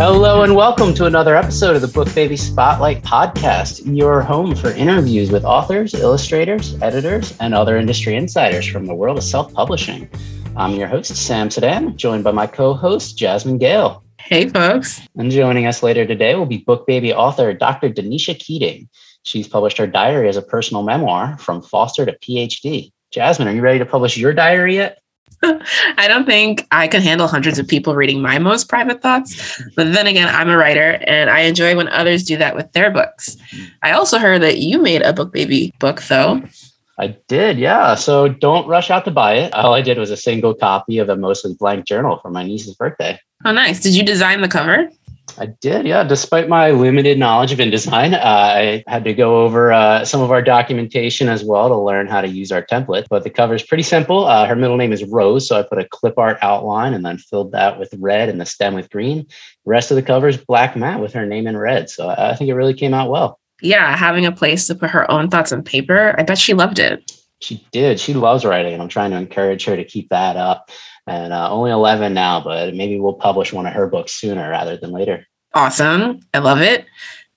Hello and welcome to another episode of the Book Baby Spotlight podcast, your home for interviews with authors, illustrators, editors, and other industry insiders from the world of self publishing. I'm your host, Sam Sedan, joined by my co host, Jasmine Gale. Hey, folks. And joining us later today will be Book Baby author Dr. Denisha Keating. She's published her diary as a personal memoir from foster to PhD. Jasmine, are you ready to publish your diary yet? I don't think I can handle hundreds of people reading my most private thoughts. But then again, I'm a writer and I enjoy when others do that with their books. I also heard that you made a book baby book, though. I did, yeah. So don't rush out to buy it. All I did was a single copy of a mostly blank journal for my niece's birthday. Oh, nice. Did you design the cover? I did, yeah. Despite my limited knowledge of InDesign, uh, I had to go over uh, some of our documentation as well to learn how to use our template. But the cover is pretty simple. Uh, her middle name is Rose, so I put a clip art outline and then filled that with red and the stem with green. The rest of the cover is black matte with her name in red. So I think it really came out well. Yeah, having a place to put her own thoughts on paper, I bet she loved it. She did. She loves writing, and I'm trying to encourage her to keep that up and uh, only 11 now, but maybe we'll publish one of her books sooner rather than later. Awesome. I love it.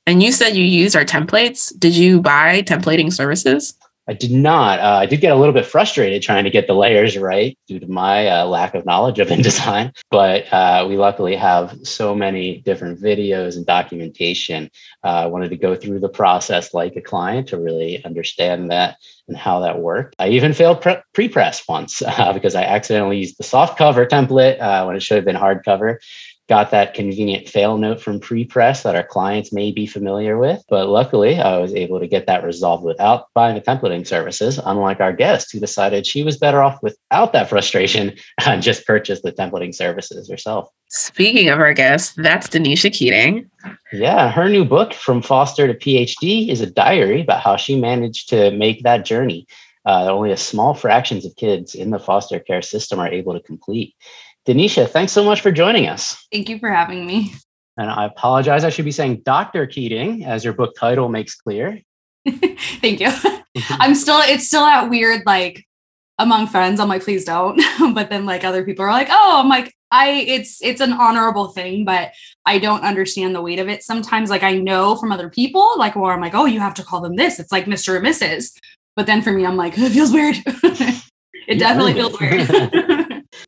And you said you use our templates. Did you buy templating services? I did not. Uh, I did get a little bit frustrated trying to get the layers right due to my uh, lack of knowledge of InDesign. But uh, we luckily have so many different videos and documentation. Uh, I wanted to go through the process like a client to really understand that and how that worked. I even failed pre- pre-press once uh, because I accidentally used the soft cover template uh, when it should have been hardcover got that convenient fail note from pre-press that our clients may be familiar with. But luckily, I was able to get that resolved without buying the templating services, unlike our guest who decided she was better off without that frustration and just purchased the templating services herself. Speaking of our guest, that's Denisha Keating. Yeah, her new book, From Foster to PhD, is a diary about how she managed to make that journey. Uh, only a small fractions of kids in the foster care system are able to complete. Denisha, thanks so much for joining us. Thank you for having me. And I apologize. I should be saying Dr. Keating, as your book title makes clear. Thank you. I'm still, it's still that weird, like among friends. I'm like, please don't. but then like other people are like, oh, I'm like, I, it's, it's an honorable thing, but I don't understand the weight of it. Sometimes like I know from other people, like, where I'm like, oh, you have to call them this. It's like Mr. or Mrs. But then for me, I'm like, it feels weird. it definitely feels weird.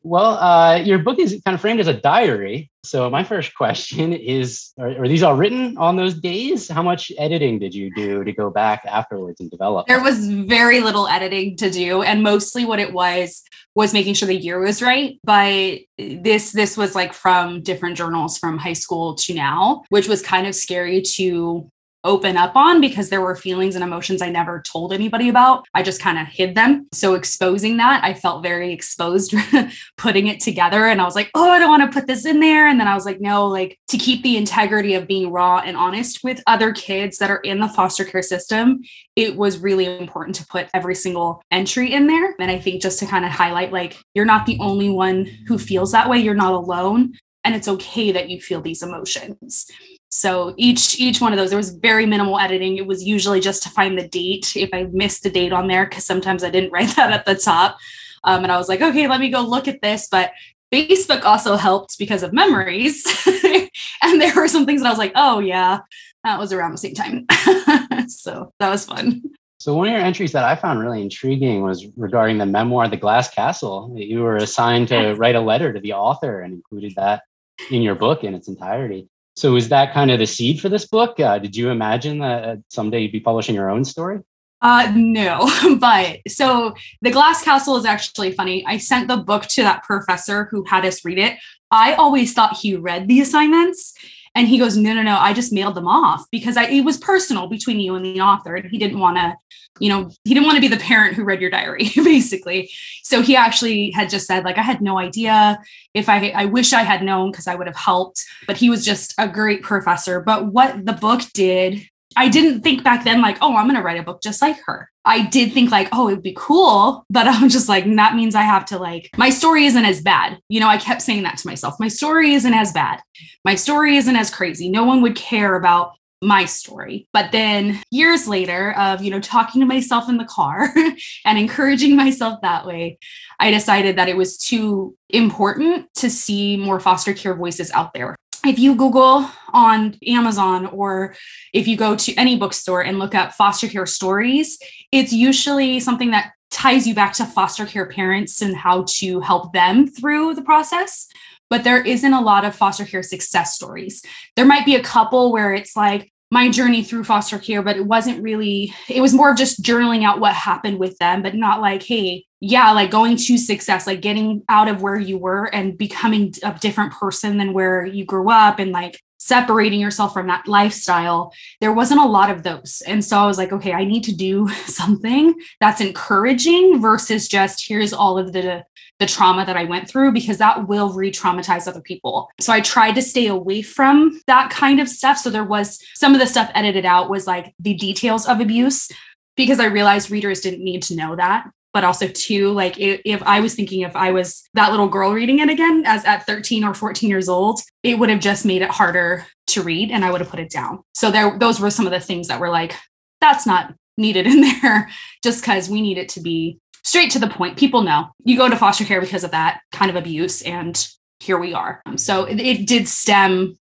Well, uh, your book is kind of framed as a diary. So my first question is: are, are, these all written on those days? How much editing did you do to go back afterwards and develop? There was very little editing to do, and mostly what it was was making sure the year was right. But this this was like from different journals from high school to now, which was kind of scary to open up on because there were feelings and emotions I never told anybody about. I just kind of hid them. So exposing that, I felt very exposed putting it together. And I was like, oh, I don't want to put this in there. And then I was like, no, like to keep the integrity of being raw and honest with other kids that are in the foster care system, it was really important to put every single entry in there. And I think just to kind of highlight, like, you're not the only one who feels that way. You're not alone. And it's okay that you feel these emotions so each each one of those there was very minimal editing. It was usually just to find the date. If i missed the date on there because sometimes i didn't write that at the top. Um, and i was like okay let me go look at this. But facebook also helped because of memories. And there were some things that i was like oh yeah that was around the same time. So that was fun. So one of your entries that I found really intriguing was regarding the memoir The Glass Castle. You were assigned to write a letter to the author and included that in your book in its entirety. So is that kind of the seed for this book? Uh, did you imagine that someday you'd be publishing your own story? Uh, no, but so the glass castle is actually funny. I sent the book to that professor who had us read it. I always thought he read the assignments and he goes, no, no, no, I just mailed them off because I, it was personal between you and the author. And he didn't want to, you know, he didn't want to be the parent who read your diary, basically. So he actually had just said, like, I had no idea if I, I wish I had known because I would have helped. But he was just a great professor. But what the book did I didn't think back then, like, oh, I'm going to write a book just like her. I did think, like, oh, it would be cool. But I'm just like, that means I have to, like, my story isn't as bad. You know, I kept saying that to myself. My story isn't as bad. My story isn't as crazy. No one would care about my story. But then years later of, you know, talking to myself in the car and encouraging myself that way, I decided that it was too important to see more foster care voices out there if you Google on Amazon or if you go to any bookstore and look up foster care stories, it's usually something that ties you back to foster care parents and how to help them through the process. But there isn't a lot of foster care success stories. There might be a couple where it's like, my journey through foster care, but it wasn't really, it was more of just journaling out what happened with them, but not like, hey, yeah, like going to success, like getting out of where you were and becoming a different person than where you grew up and like separating yourself from that lifestyle. There wasn't a lot of those. And so I was like, okay, I need to do something that's encouraging versus just here's all of the the trauma that I went through because that will re traumatize other people. So I tried to stay away from that kind of stuff. So there was some of the stuff edited out was like the details of abuse because I realized readers didn't need to know that. But also, too, like if, I was thinking if I was that little girl reading it again as at 13 or 14 years old, it would have just made it harder to read and I would have put it down. So there, those were some of the things that were like, that's not needed in there just because we need it to be straight to the point. People know you go to foster care because of that kind of abuse, and here we are. So it, it did stem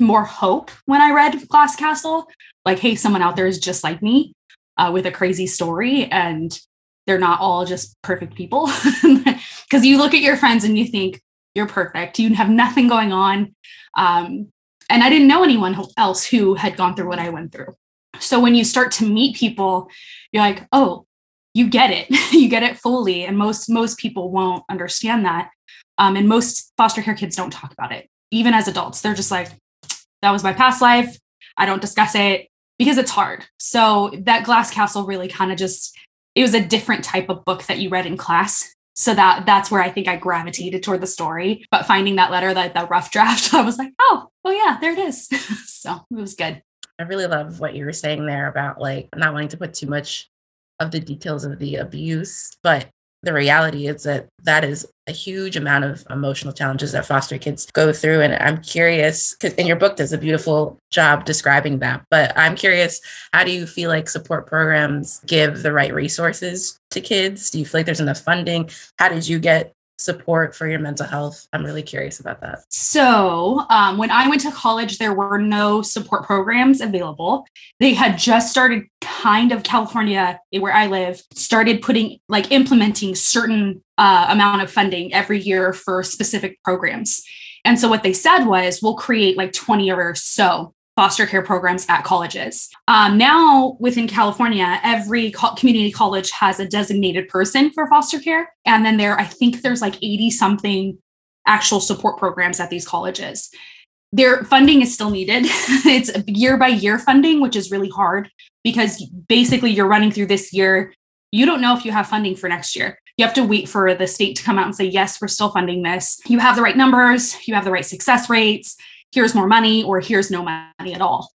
more hope when I read Glass Castle. Like, hey, someone out there is just like me uh, with a crazy story, and they're not all just perfect people. Because you look at your friends and you think you're perfect, you have nothing going on. Um, and I didn't know anyone else who had gone through what I went through. So when you start to meet people, you're like, oh, you get it. You get it fully. And most most people won't understand that. Um, and most foster care kids don't talk about it even as adults. They're just like that was my past life. I don't discuss it because it's hard. So that glass castle really kind of just it was a different type of book that you read in class. So that that's where i think i gravitated toward the story. But finding that letter that the rough draft i was like oh oh yeah there it is. So it was good. I really love what you were saying there about like not wanting to put too much of the details of the abuse, but the reality is that that is a huge amount of emotional challenges that foster kids go through. And i'm curious because in your book does a beautiful job describing that but i'm curious how do you feel like support programs give the right resources to kids? Do you feel like there's enough funding? How did you get support for your mental health? I'm really curious about that. So, um, when I went to college, there were no support programs available. They had just started, kind of California, where I live, started putting like implementing certain uh, amount of funding every year for specific programs. And so, what they said was, we'll create like 20 or so foster care programs at colleges. Um, now, within California, every co- community college has a designated person for foster care. And then there, I think there's like 80 something actual support programs at these colleges. Their funding is still needed. it's year by year funding, which is really hard because basically you're running through this year. You don't know if you have funding for next year. You have to wait for the state to come out and say, yes, we're still funding this. You have the right numbers, you have the right success rates here's more money or here's no money at all.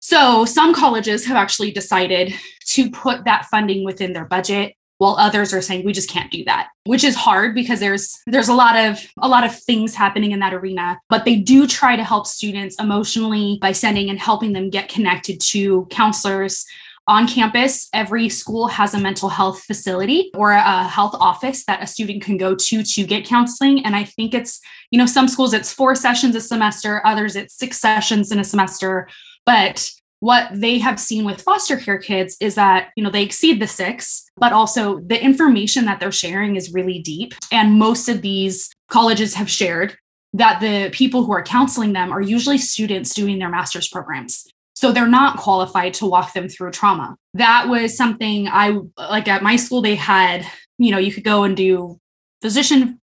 So some colleges have actually decided to put that funding within their budget while others are saying we just can't do that which is hard because there's there's a lot of a lot of things happening in that arena but they do try to help students emotionally by sending and helping them get connected to counselors on campus, every school has a mental health facility or a health office that a student can go to to get counseling. And I think it's, you know, some schools it's four sessions a semester, others it's six sessions in a semester. But what they have seen with foster care kids is that, you know, they exceed the six, but also the information that they're sharing is really deep. And most of these colleges have shared that the people who are counseling them are usually students doing their master's programs. So they're not qualified to walk them through trauma. That was something I like at my school, they had, you know, you could go and do physician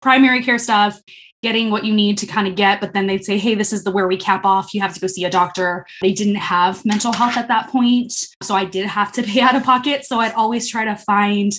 primary care stuff, getting what you need to kind of get, but then they'd say, hey, this is the where we cap off. You have to go see a doctor. They didn't have mental health at that point. So I did have to pay out of pocket. So I'd always try to find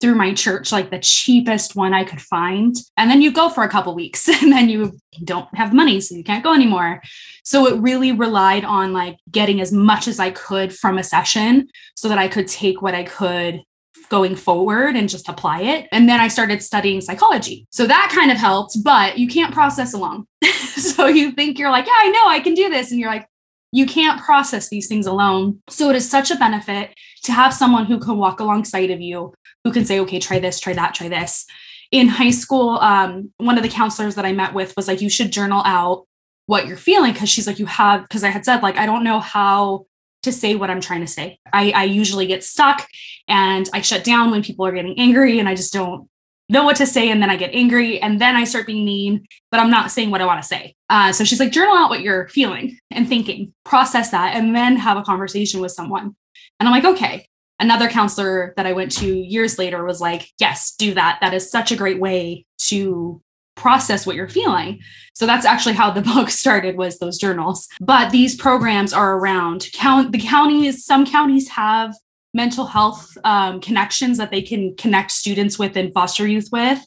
through my church like the cheapest one I could find. And then you go for a couple weeks and then you don't have money so you can't go anymore. So it really relied on like getting as much as I could from a session so that I could take what I could going forward and just apply it. And then I started studying psychology. So that kind of helped, but you can't process alone. so you think you're like, yeah, I know I can do this and you're like you can't process these things alone. So it is such a benefit to have someone who can walk alongside of you, who can say, okay, try this, try that, try this. In high school, um, one of the counselors that I met with was like, you should journal out what you're feeling because she's like you have because i had said like i don't know how to say what i'm trying to say. I, I usually get stuck and i shut down when people are getting angry and i just don't know what to say and then i get angry and then i start being mean but i'm not saying what i want to say. Uh, so she's like journal out what you're feeling and thinking. Process that and then have a conversation with someone. And i'm like okay another counselor that i went to years later was like yes do that that is such a great way to process what you're feeling. So that's actually how the book started was those journals. But these programs are around count the counties some counties have mental health um, connections that they can connect students with and foster youth with,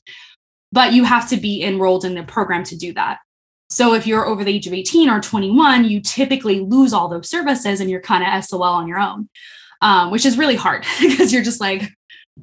but you have to be enrolled in the program to do that. So if you're over the age of 18 or 21, you typically lose all those services and you're kind of SOL on your own, um, which is really hard because you're just like,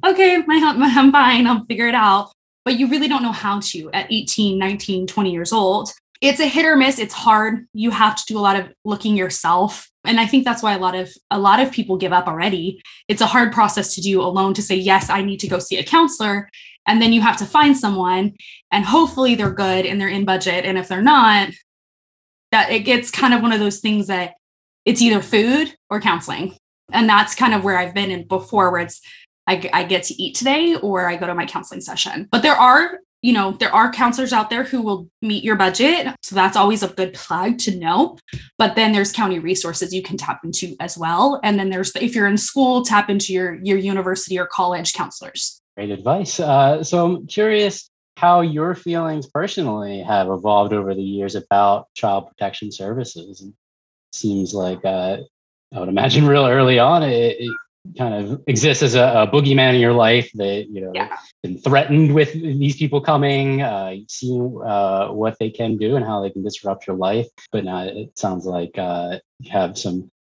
okay, my, I'm fine, I'll figure it out but you really don't know how to at 18, 19, 20 years old. It's a hit or miss. It's hard. You have to do a lot of looking yourself. And I think that's why a lot of a lot of people give up already. It's a hard process to do alone to say, yes, I need to go see a counselor. And then you have to find someone and hopefully they're good and they're in budget. And if they're not, that it gets kind of one of those things that it's either food or counseling. And that's kind of where I've been in before, where it's I, I get to eat today or I go to my counseling session. But there are, you know, there are counselors out there who will meet your budget. So that's always a good plug to know. But then there's county resources you can tap into as well. And then there's, if you're in school, tap into your, your university or college counselors. Great advice. Uh, so I'm curious how your feelings personally have evolved over the years about child protection services. It seems like uh, I would imagine real early on, it, it kind of exists as a, a boogeyman in your life that you know yeah. been threatened with these people coming uh seeing uh, what they can do and how they can disrupt your life. But now it sounds like uh, you have some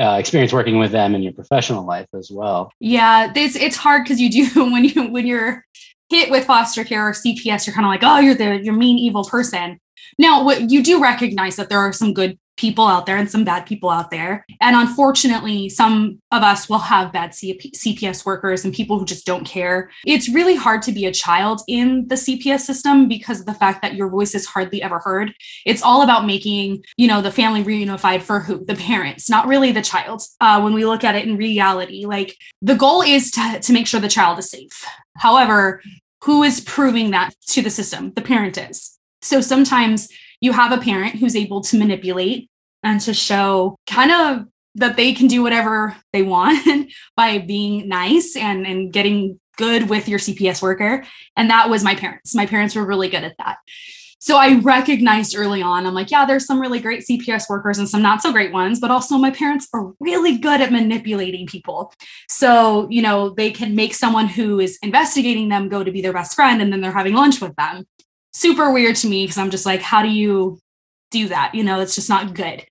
uh, experience working with them in your professional life as well. Yeah it's it's hard because you do when you when you're hit with foster care or cps you're kind of like oh you're the you're mean evil person now what you do recognize that there are some good people out there and some bad people out there. And unfortunately, some of us will have bad CPS workers and people who just don't care. It's really hard to be a child in the CPS system because of the fact that your voice is hardly ever heard. It's all about making, you know, the family reunified for who? The parents, not really the child. Uh, when we look at it in reality, like the goal is to, to make sure the child is safe. However, who is proving that to the system? The parent is. So sometimes you have a parent who's able to manipulate and to show kind of that they can do whatever they want by being nice and, and getting good with your CPS worker. And that was my parents. My parents were really good at that. So I recognized early on, I'm like, yeah, there's some really great CPS workers and some not so great ones, but also my parents are really good at manipulating people. So, you know, they can make someone who is investigating them go to be their best friend and then they're having lunch with them super weird to me because I'm just like, how do you do that? You know, it's just not good.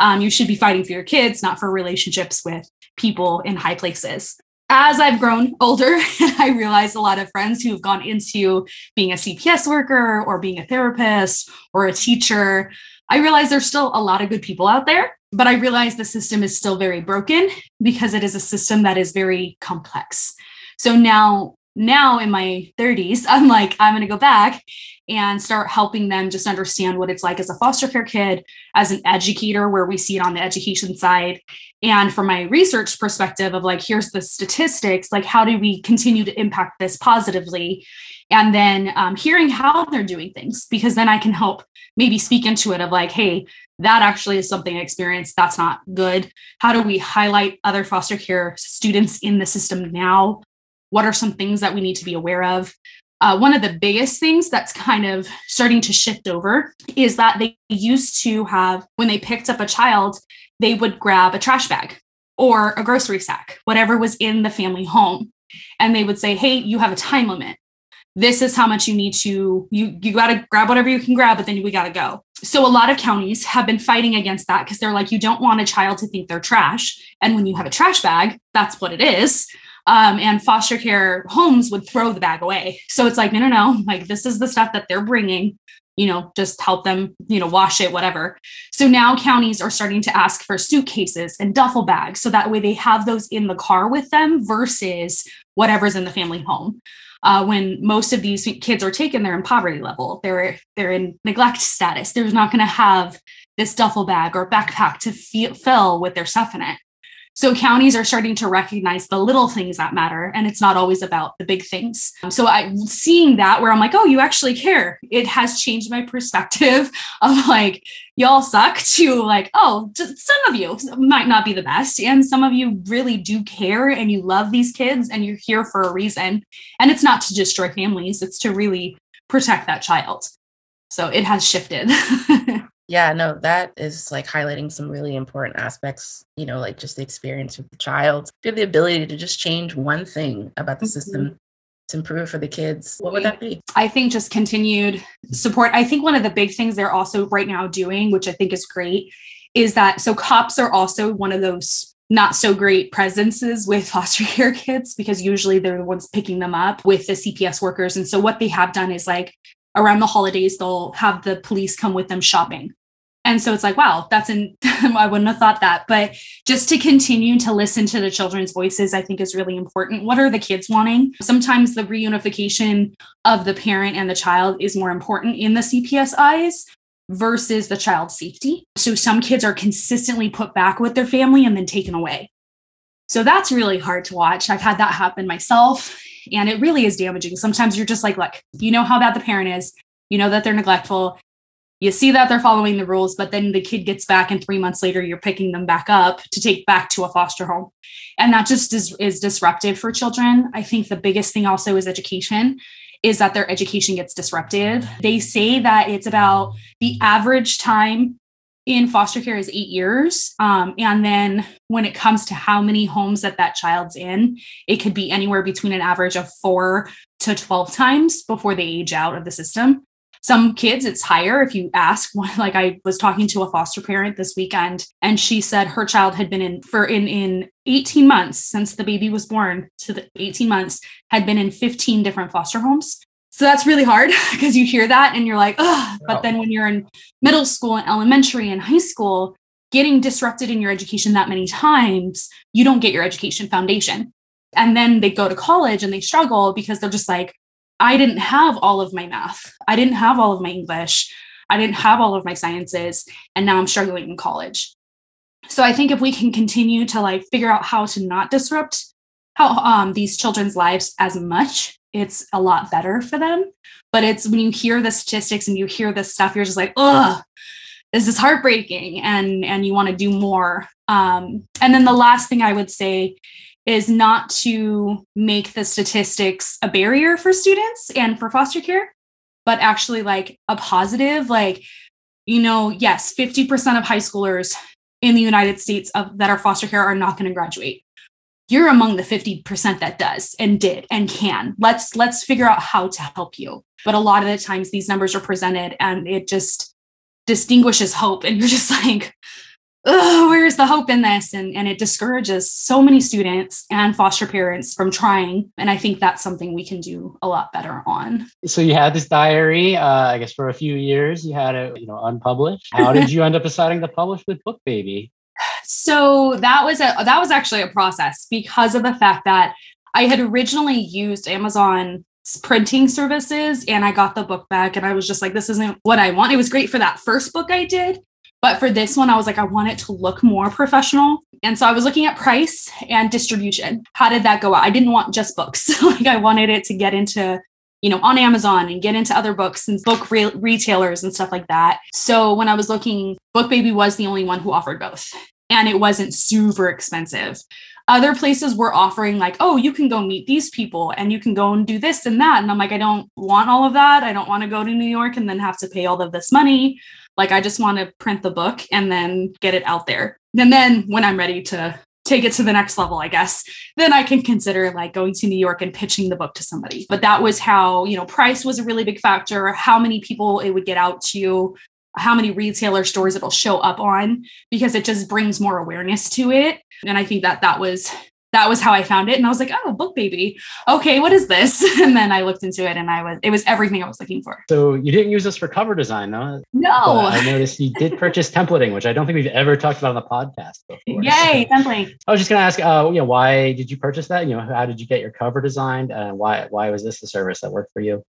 Um, you should be fighting for your kids, not for relationships with people in high places. As I've grown older, I realized a lot of friends who have gone into being a CPS worker or being a therapist or a teacher. I realize there's still a lot of good people out there, but I realize the system is still very broken because it is a system that is very complex. So now now in my 30s, I'm like, I'm going to go back and start helping them just understand what it's like as a foster care kid, as an educator, where we see it on the education side. And from my research perspective, of like, here's the statistics, like, how do we continue to impact this positively? And then um, hearing how they're doing things, because then I can help maybe speak into it of like, hey, that actually is something I experienced. That's not good. How do we highlight other foster care students in the system now what are some things that we need to be aware of? Uh, one of the biggest things that's kind of starting to shift over is that they used to have, when they picked up a child, they would grab a trash bag or a grocery sack, whatever was in the family home. And they would say, hey, you have a time limit. This is how much you need to, you, you got to grab whatever you can grab, but then we got to go. So a lot of counties have been fighting against that because they're like, you don't want a child to think they're trash. And when you have a trash bag, that's what it is um, and foster care homes would throw the bag away. So it's like, no, no, no, like this is the stuff that they're bringing, you know, just help them, you know, wash it, whatever. So now counties are starting to ask for suitcases and duffel bags. So that way they have those in the car with them versus whatever's in the family home. uh, when most of these kids are taken, they're in poverty level. They're they're in neglect status. They're not going to have this duffel bag or backpack to fill with their stuff in it. So counties are starting to recognize the little things that matter, and it's not always about the big things. Um, so I seeing that where I'm like, oh, you actually care. It has changed my perspective of like, y'all suck to like, oh, some of you might not be the best, and some of you really do care and you love these kids and you're here for a reason. And it's not to destroy families; it's to really protect that child. So it has shifted. Yeah, no, that is like highlighting some really important aspects, you know, like just the experience with the child. If you have the ability to just change one thing about the mm-hmm. system to improve for the kids, what would that be? I think just continued support. I think one of the big things they're also right now doing, which I think is great, is that so cops are also one of those not so great presences with foster care kids because usually they're the ones picking them up with the CPS workers. And so what they have done is like around the holidays, they'll have the police come with them shopping and so it's like wow that's in i wouldn't have thought that. But just to continue to listen to the children's voices i think is really important. What are the kids wanting? Sometimes the reunification of the parent and the child is more important in the cps eyes versus the child's safety. So some kids are consistently put back with their family and then taken away. So that's really hard to watch. I've had that happen myself and it really is damaging. Sometimes you're just like look you know how bad the parent is. You know that they're neglectful you see that they're following the rules, but then the kid gets back, and three months later, you're picking them back up to take back to a foster home. And that just is, is disruptive for children. I think the biggest thing also is education is that their education gets disrupted. They say that it's about the average time in foster care is eight years. Um, and then when it comes to how many homes that that child's in, it could be anywhere between an average of four to 12 times before they age out of the system. Some kids, it's higher if you ask. Like I was talking to a foster parent this weekend, and she said her child had been in for in in 18 months since the baby was born to the 18 months had been in 15 different foster homes. So that's really hard because you hear that and you're like, oh. But then when you're in middle school and elementary and high school, getting disrupted in your education that many times, you don't get your education foundation. And then they go to college and they struggle because they're just like, I didn't have all of my math. I didn't have all of my English. I didn't have all of my sciences. And now I'm struggling in college. So I think if we can continue to like figure out how to not disrupt how um, these children's lives as much, it's a lot better for them. But it's when you hear the statistics and you hear this stuff, you're just like, ugh, this is heartbreaking, and and you want to do more. Um, and then the last thing I would say is not to make the statistics a barrier for students and for foster care, but actually like a positive, like, you know, yes, 50% of high schoolers in the United States of, that are foster care are not going to graduate. You're among the 50% that does and did and can. Let's let's figure out how to help you. But a lot of the times these numbers are presented and it just distinguishes hope and you're just like oh, where's the hope in this? And, and it discourages so many students and foster parents from trying. And I think that's something we can do a lot better on. So you had this diary, uh, I guess for a few years, you had it, you know, unpublished. How did you end up deciding to publish with Book Baby? So that was a that was actually a process because of the fact that I had originally used Amazon printing services and I got the book back and I was just like, this isn't what I want. It was great for that first book I did, but for this one, I was like, I want it to look more professional. And so I was looking at price and distribution. How did that go out? I didn't want just books. like I wanted it to get into, you know, on Amazon and get into other books and book re- retailers and stuff like that. So when I was looking, Book Baby was the only one who offered both. And it wasn't super expensive. Other places were offering, like, oh, you can go meet these people and you can go and do this and that. And I'm like, I don't want all of that. I don't want to go to New York and then have to pay all of this money. Like I just want to print the book and then get it out there. And then when I'm ready to take it to the next level, I guess, then I can consider like going to New York and pitching the book to somebody. But that was how, you know, price was a really big factor, how many people it would get out to, how many retailer stores it'll show up on, because it just brings more awareness to it. And I think that that was that was how I found it. And I was like, oh, book baby. Okay, what is this? And then I looked into it and I was, it was everything I was looking for. So you didn't use this for cover design, though? No. But I noticed you did purchase templating, which I don't think we've ever talked about on the podcast before. Yay, templating. I was just going to ask, uh, you know, why did you purchase that? You know, how did you get your cover designed? And why, why was this the service that worked for you?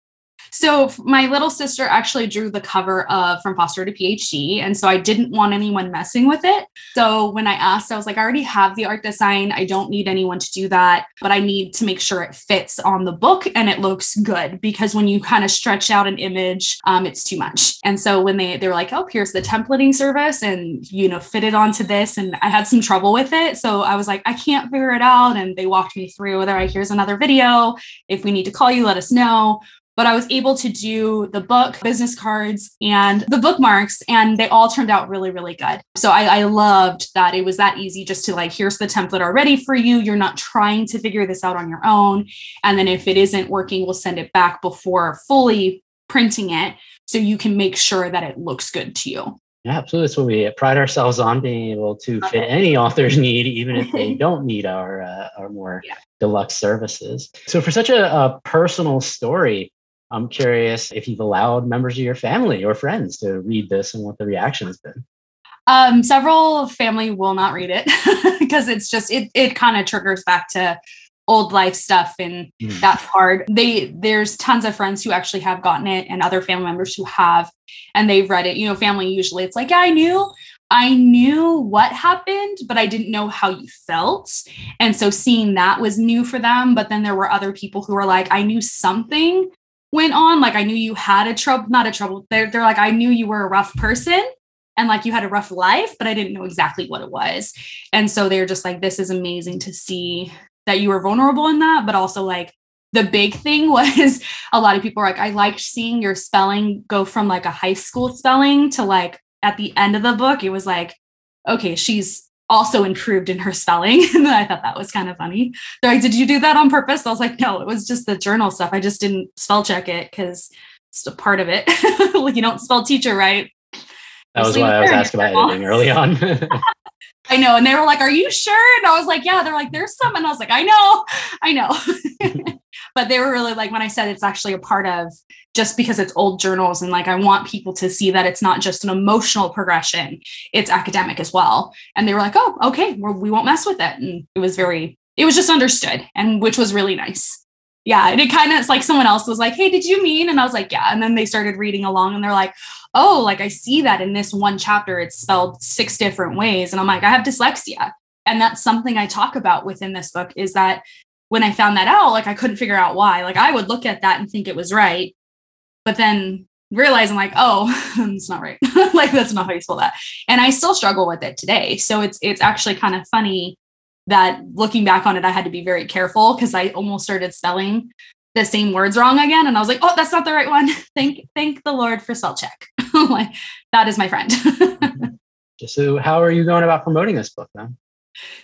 So my little sister actually drew the cover of From Foster to PhD. And so I didn't want anyone messing with it. So when I asked, I was like, I already have the art design. I don't need anyone to do that, but I need to make sure it fits on the book and it looks good because when you kind of stretch out an image, um, it's too much. And so when they, they were like, oh, here's the templating service and, you know, fit it onto this. And I had some trouble with it. So I was like, I can't figure it out. And they walked me through, they're like, here's another video. If we need to call you, let us know but I was able to do the book, business cards, and the bookmarks, and they all turned out really, really good. So I, I, loved that it was that easy just to like, here's the template already for you. You're not trying to figure this out on your own. And then if it isn't working, we'll send it back before fully printing it so you can make sure that it looks good to you. Yeah, absolutely. That's what we pride ourselves on being able to fit any author's need, even if they don't need our uh, our more yeah. deluxe services. So, for such a, a personal story, I'm curious if you've allowed members of your family or friends to read this and what the reaction has been. Um, several family will not read it because it's just it it kind of triggers back to old life stuff and mm. that's hard. They there's tons of friends who actually have gotten it and other family members who have and they've read it. You know, family usually it's like, yeah, I knew I knew what happened, but I didn't know how you felt. And so seeing that was new for them. But then there were other people who were like, I knew something, went on. Like I knew you had a trouble, not a trouble. They're, they're like, I knew you were a rough person and like you had a rough life, but I didn't know exactly what it was. And so they're just like, this is amazing to see that you were vulnerable in that, but also like the big thing was a lot of people were like, I liked seeing your spelling go from like a high school spelling to like at the end of the book, it was like, okay, she's also improved in her spelling. and I thought that was kind of funny. They're like, Did you do that on purpose? I was like, No, it was just the journal stuff. I just didn't spell check it because it's a part of it. like, you don't spell teacher right. That was why I was asking about editing early on. I know. And they were like, Are you sure? And I was like, Yeah. They're like, There's some. And I was like, I know. I know but they were really like when I said it's actually a part of just because it's old journals and like I want people to see that it's not just an emotional progression, it's academic as well. And they were like, oh, okay, well, we won't mess with it. And it was very, it was just understood and which was really nice. Yeah. And it kind of, it's like someone else was like, hey, did you mean? And I was like, yeah. And then they started reading along and they're like, oh, like I see that in this one chapter, it's spelled six different ways. And I'm like, I have dyslexia and that's something i talk about within this book is that when I found that out, like I couldn't figure out why. Like I would look at that and think it was right, but then realize I'm like, oh, it's not right. like that's not how you spell that. And I still struggle with it today. So it's it's actually kind of funny that looking back on it, I had to be very careful because I almost started spelling the same words wrong again. And I was like, oh, that's not the right one. thank thank the Lord for spell check. like that is my friend. Mm-hmm. so how are you going about promoting this book then?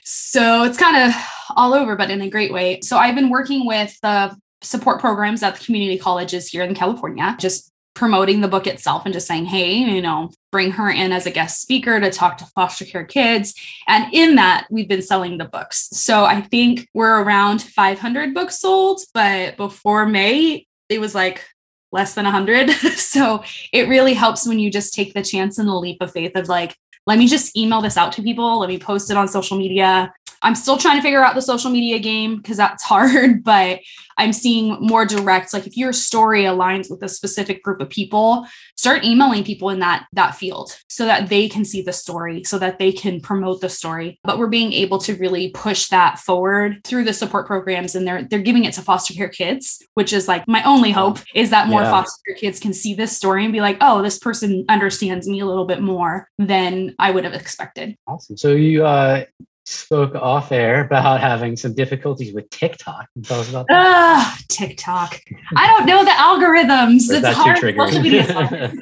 So it's kind of all over, but in a great way. So I've been working with the support programs at the community colleges here in California, just promoting the book itself and just saying, hey, you know, bring her in as a guest speaker to talk to foster care kids. And in that, we've been selling the books. So I think we're around 500 books sold, but before May, it was like less than 100. so it really helps when you just take the chance and the leap of faith of like, let me just email this out to people. Let me post it on social media. I'm still trying to figure out the social media game because that's hard, but I'm seeing more direct. Like if your story aligns with a specific group of people, start emailing people in that that field so that they can see the story, so that they can promote the story. But we're being able to really push that forward through the support programs, and they're they're giving it to foster care kids, which is like my only hope is that more yeah. foster care kids can see this story and be like, oh, this person understands me a little bit more than I would have expected. Awesome. So you uh spoke off air about having some difficulties with TikTok. Tell us about that. Ah, TikTok. I don't know the algorithms. It's hard. Social media hard.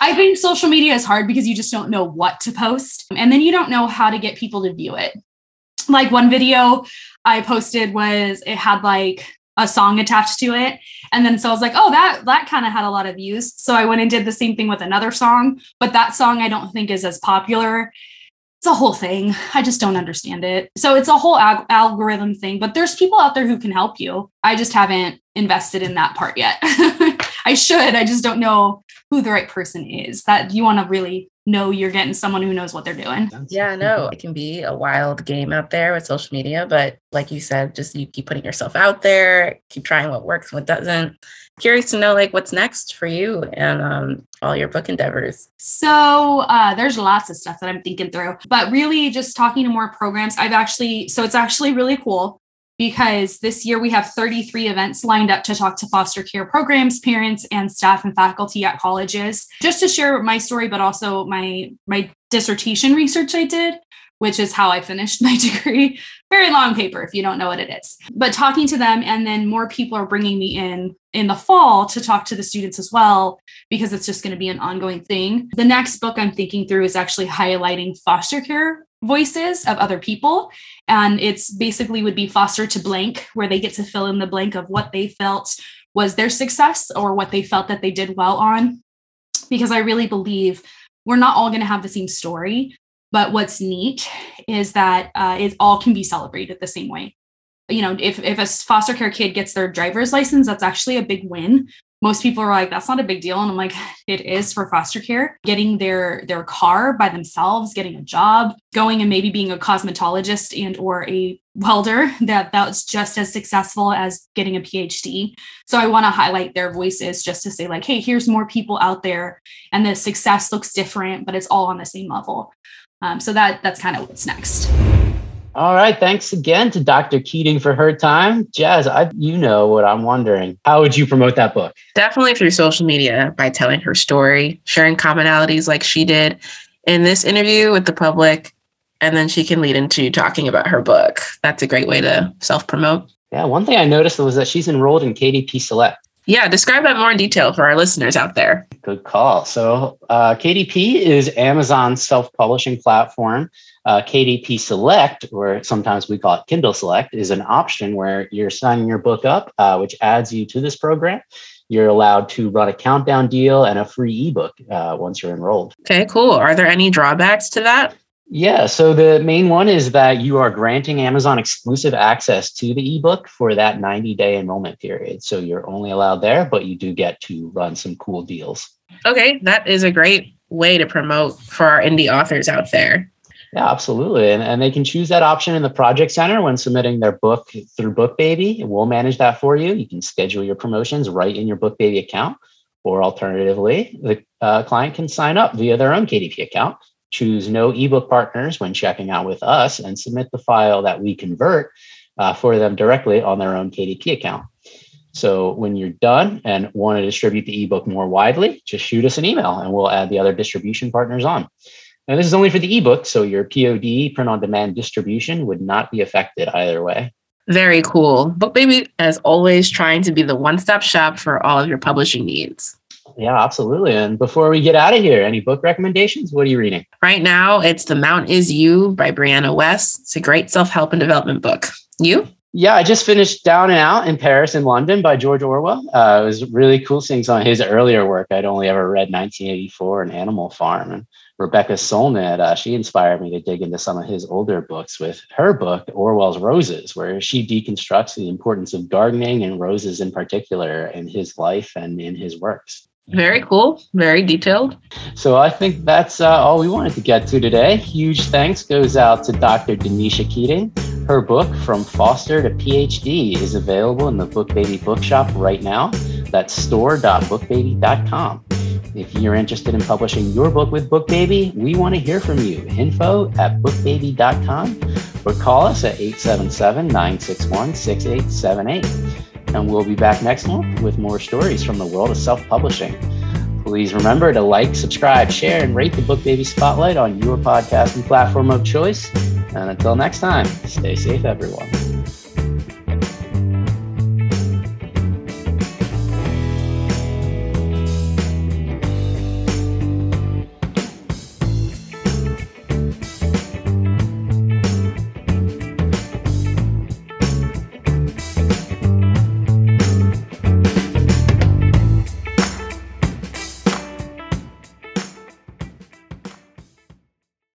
I think social media is hard because you just don't know what to post. And then you don't know how to get people to view it. Like one video I posted was it had like a song attached to it. And then so I was like, oh, that that kind of had a lot of views. So I went and did the same thing with another song, but that song I don't think is as popular it's a whole thing. I just don't understand it. So it's a whole ag- algorithm thing, but there's people out there who can help you. I just haven't invested in that part yet. I should. I just don't know who the right person is. That you want to really know you're getting someone who knows what they're doing. Yeah, no, it can be a wild game out there with social media, but like you said, just you keep putting yourself out there, keep trying what works, what doesn't. Curious to know like what's next for you and um, all your book endeavors. So uh, there's lots of stuff that I'm thinking through, but really just talking to more programs. I've actually, so it's actually really cool because this year we have 33 events lined up to talk to foster care programs, parents, and staff and faculty at colleges, just to share my story, but also my my dissertation research I did, which is how I finished my degree. Very long paper if you don't know what it is. But talking to them, and then more people are bringing me in in the fall to talk to the students as well, because it's just going to be an ongoing thing. The next book I'm thinking through is actually highlighting foster care voices of other people. And it's basically would be foster to blank where they get to fill in the blank of what they felt was their success or what they felt that they did well on. Because i really believe we're not all going to have the same story but what's neat is that uh, it all can be celebrated the same way. You know if, if a foster care kid gets their driver's license that's actually a big win most people are like that's not a big deal. And i'm like it is for foster care. Getting their their car by themselves getting a job going and maybe being a cosmetologist and or a welder that that's just as successful as getting a phd so i want to highlight their voices just to say like hey here's more people out there. And the success looks different but it's all on the same level. Um, so that that's kind of what's next all right. Thanks again to Dr. Keating for her time. Jazz, I, you know what I'm wondering. How would you promote that book? Definitely through social media by telling her story, sharing commonalities like she did in this interview with the public. And then she can lead into talking about her book. That's a great way to self promote. Yeah. One thing I noticed was that she's enrolled in KDP Select. Yeah, describe that more in detail for our listeners out there. Good call. So, uh, KDP is Amazon's self publishing platform uh, KDP Select, or sometimes we call it Kindle Select, is an option where you're signing your book up, uh, which adds you to this program. You're allowed to run a countdown deal and a free ebook uh, once you're enrolled. Okay, cool. Are there any drawbacks to that? Yeah, so the main one is that you are granting Amazon exclusive access to the ebook for that 90 day enrollment period. So you're only allowed there, but you do get to run some cool deals. Okay, that is a great way to promote for our indie authors out there. Yeah, absolutely. And, and they can choose that option in the project center when submitting their book through BookBaby. We'll manage that for you. You can schedule your promotions right in your BookBaby account. Or alternatively, the uh, client can sign up via their own KDP account, choose no ebook partners when checking out with us, and submit the file that we convert uh, for them directly on their own KDP account. So when you're done and want to distribute the ebook more widely, just shoot us an email and we'll add the other distribution partners on. Now, this is only for the ebook, so your POD, print on demand distribution, would not be affected either way. Very cool. BookBaby, as always, trying to be the one stop shop for all of your publishing needs. Yeah, absolutely. And before we get out of here, any book recommendations? What are you reading? Right now, it's The Mountain Is You by Brianna Wiest. It's a great self help and development book. You? Yeah, I just finished Down and Out in Paris and London by George Orwell. Uh, it was really cool seeing some of his earlier work. I'd only ever read 1984 and Animal Farm. And Rebecca Solnit, uh, she inspired me to dig into some of his older books with her book, Orwell's Roses, where she deconstructs the importance of gardening and roses in particular in his life and in his works. Very cool, very detailed. So I think that's uh, all we wanted to get to today. Huge thanks goes out to Dr. Denisha Keating. Her book, From Foster to PhD, is available in the Book BookBaby Bookshop right now. That's store.bookbaby.com. If you're interested in publishing your book with BookBaby, we want to hear from you. Info at bookbaby.com or call us at 877 961 6878. And we'll be back next month with more stories from the world of self publishing. Please remember to like, subscribe, share, and rate the BookBaby Spotlight on your podcasting platform of choice. And until next time, stay safe, everyone.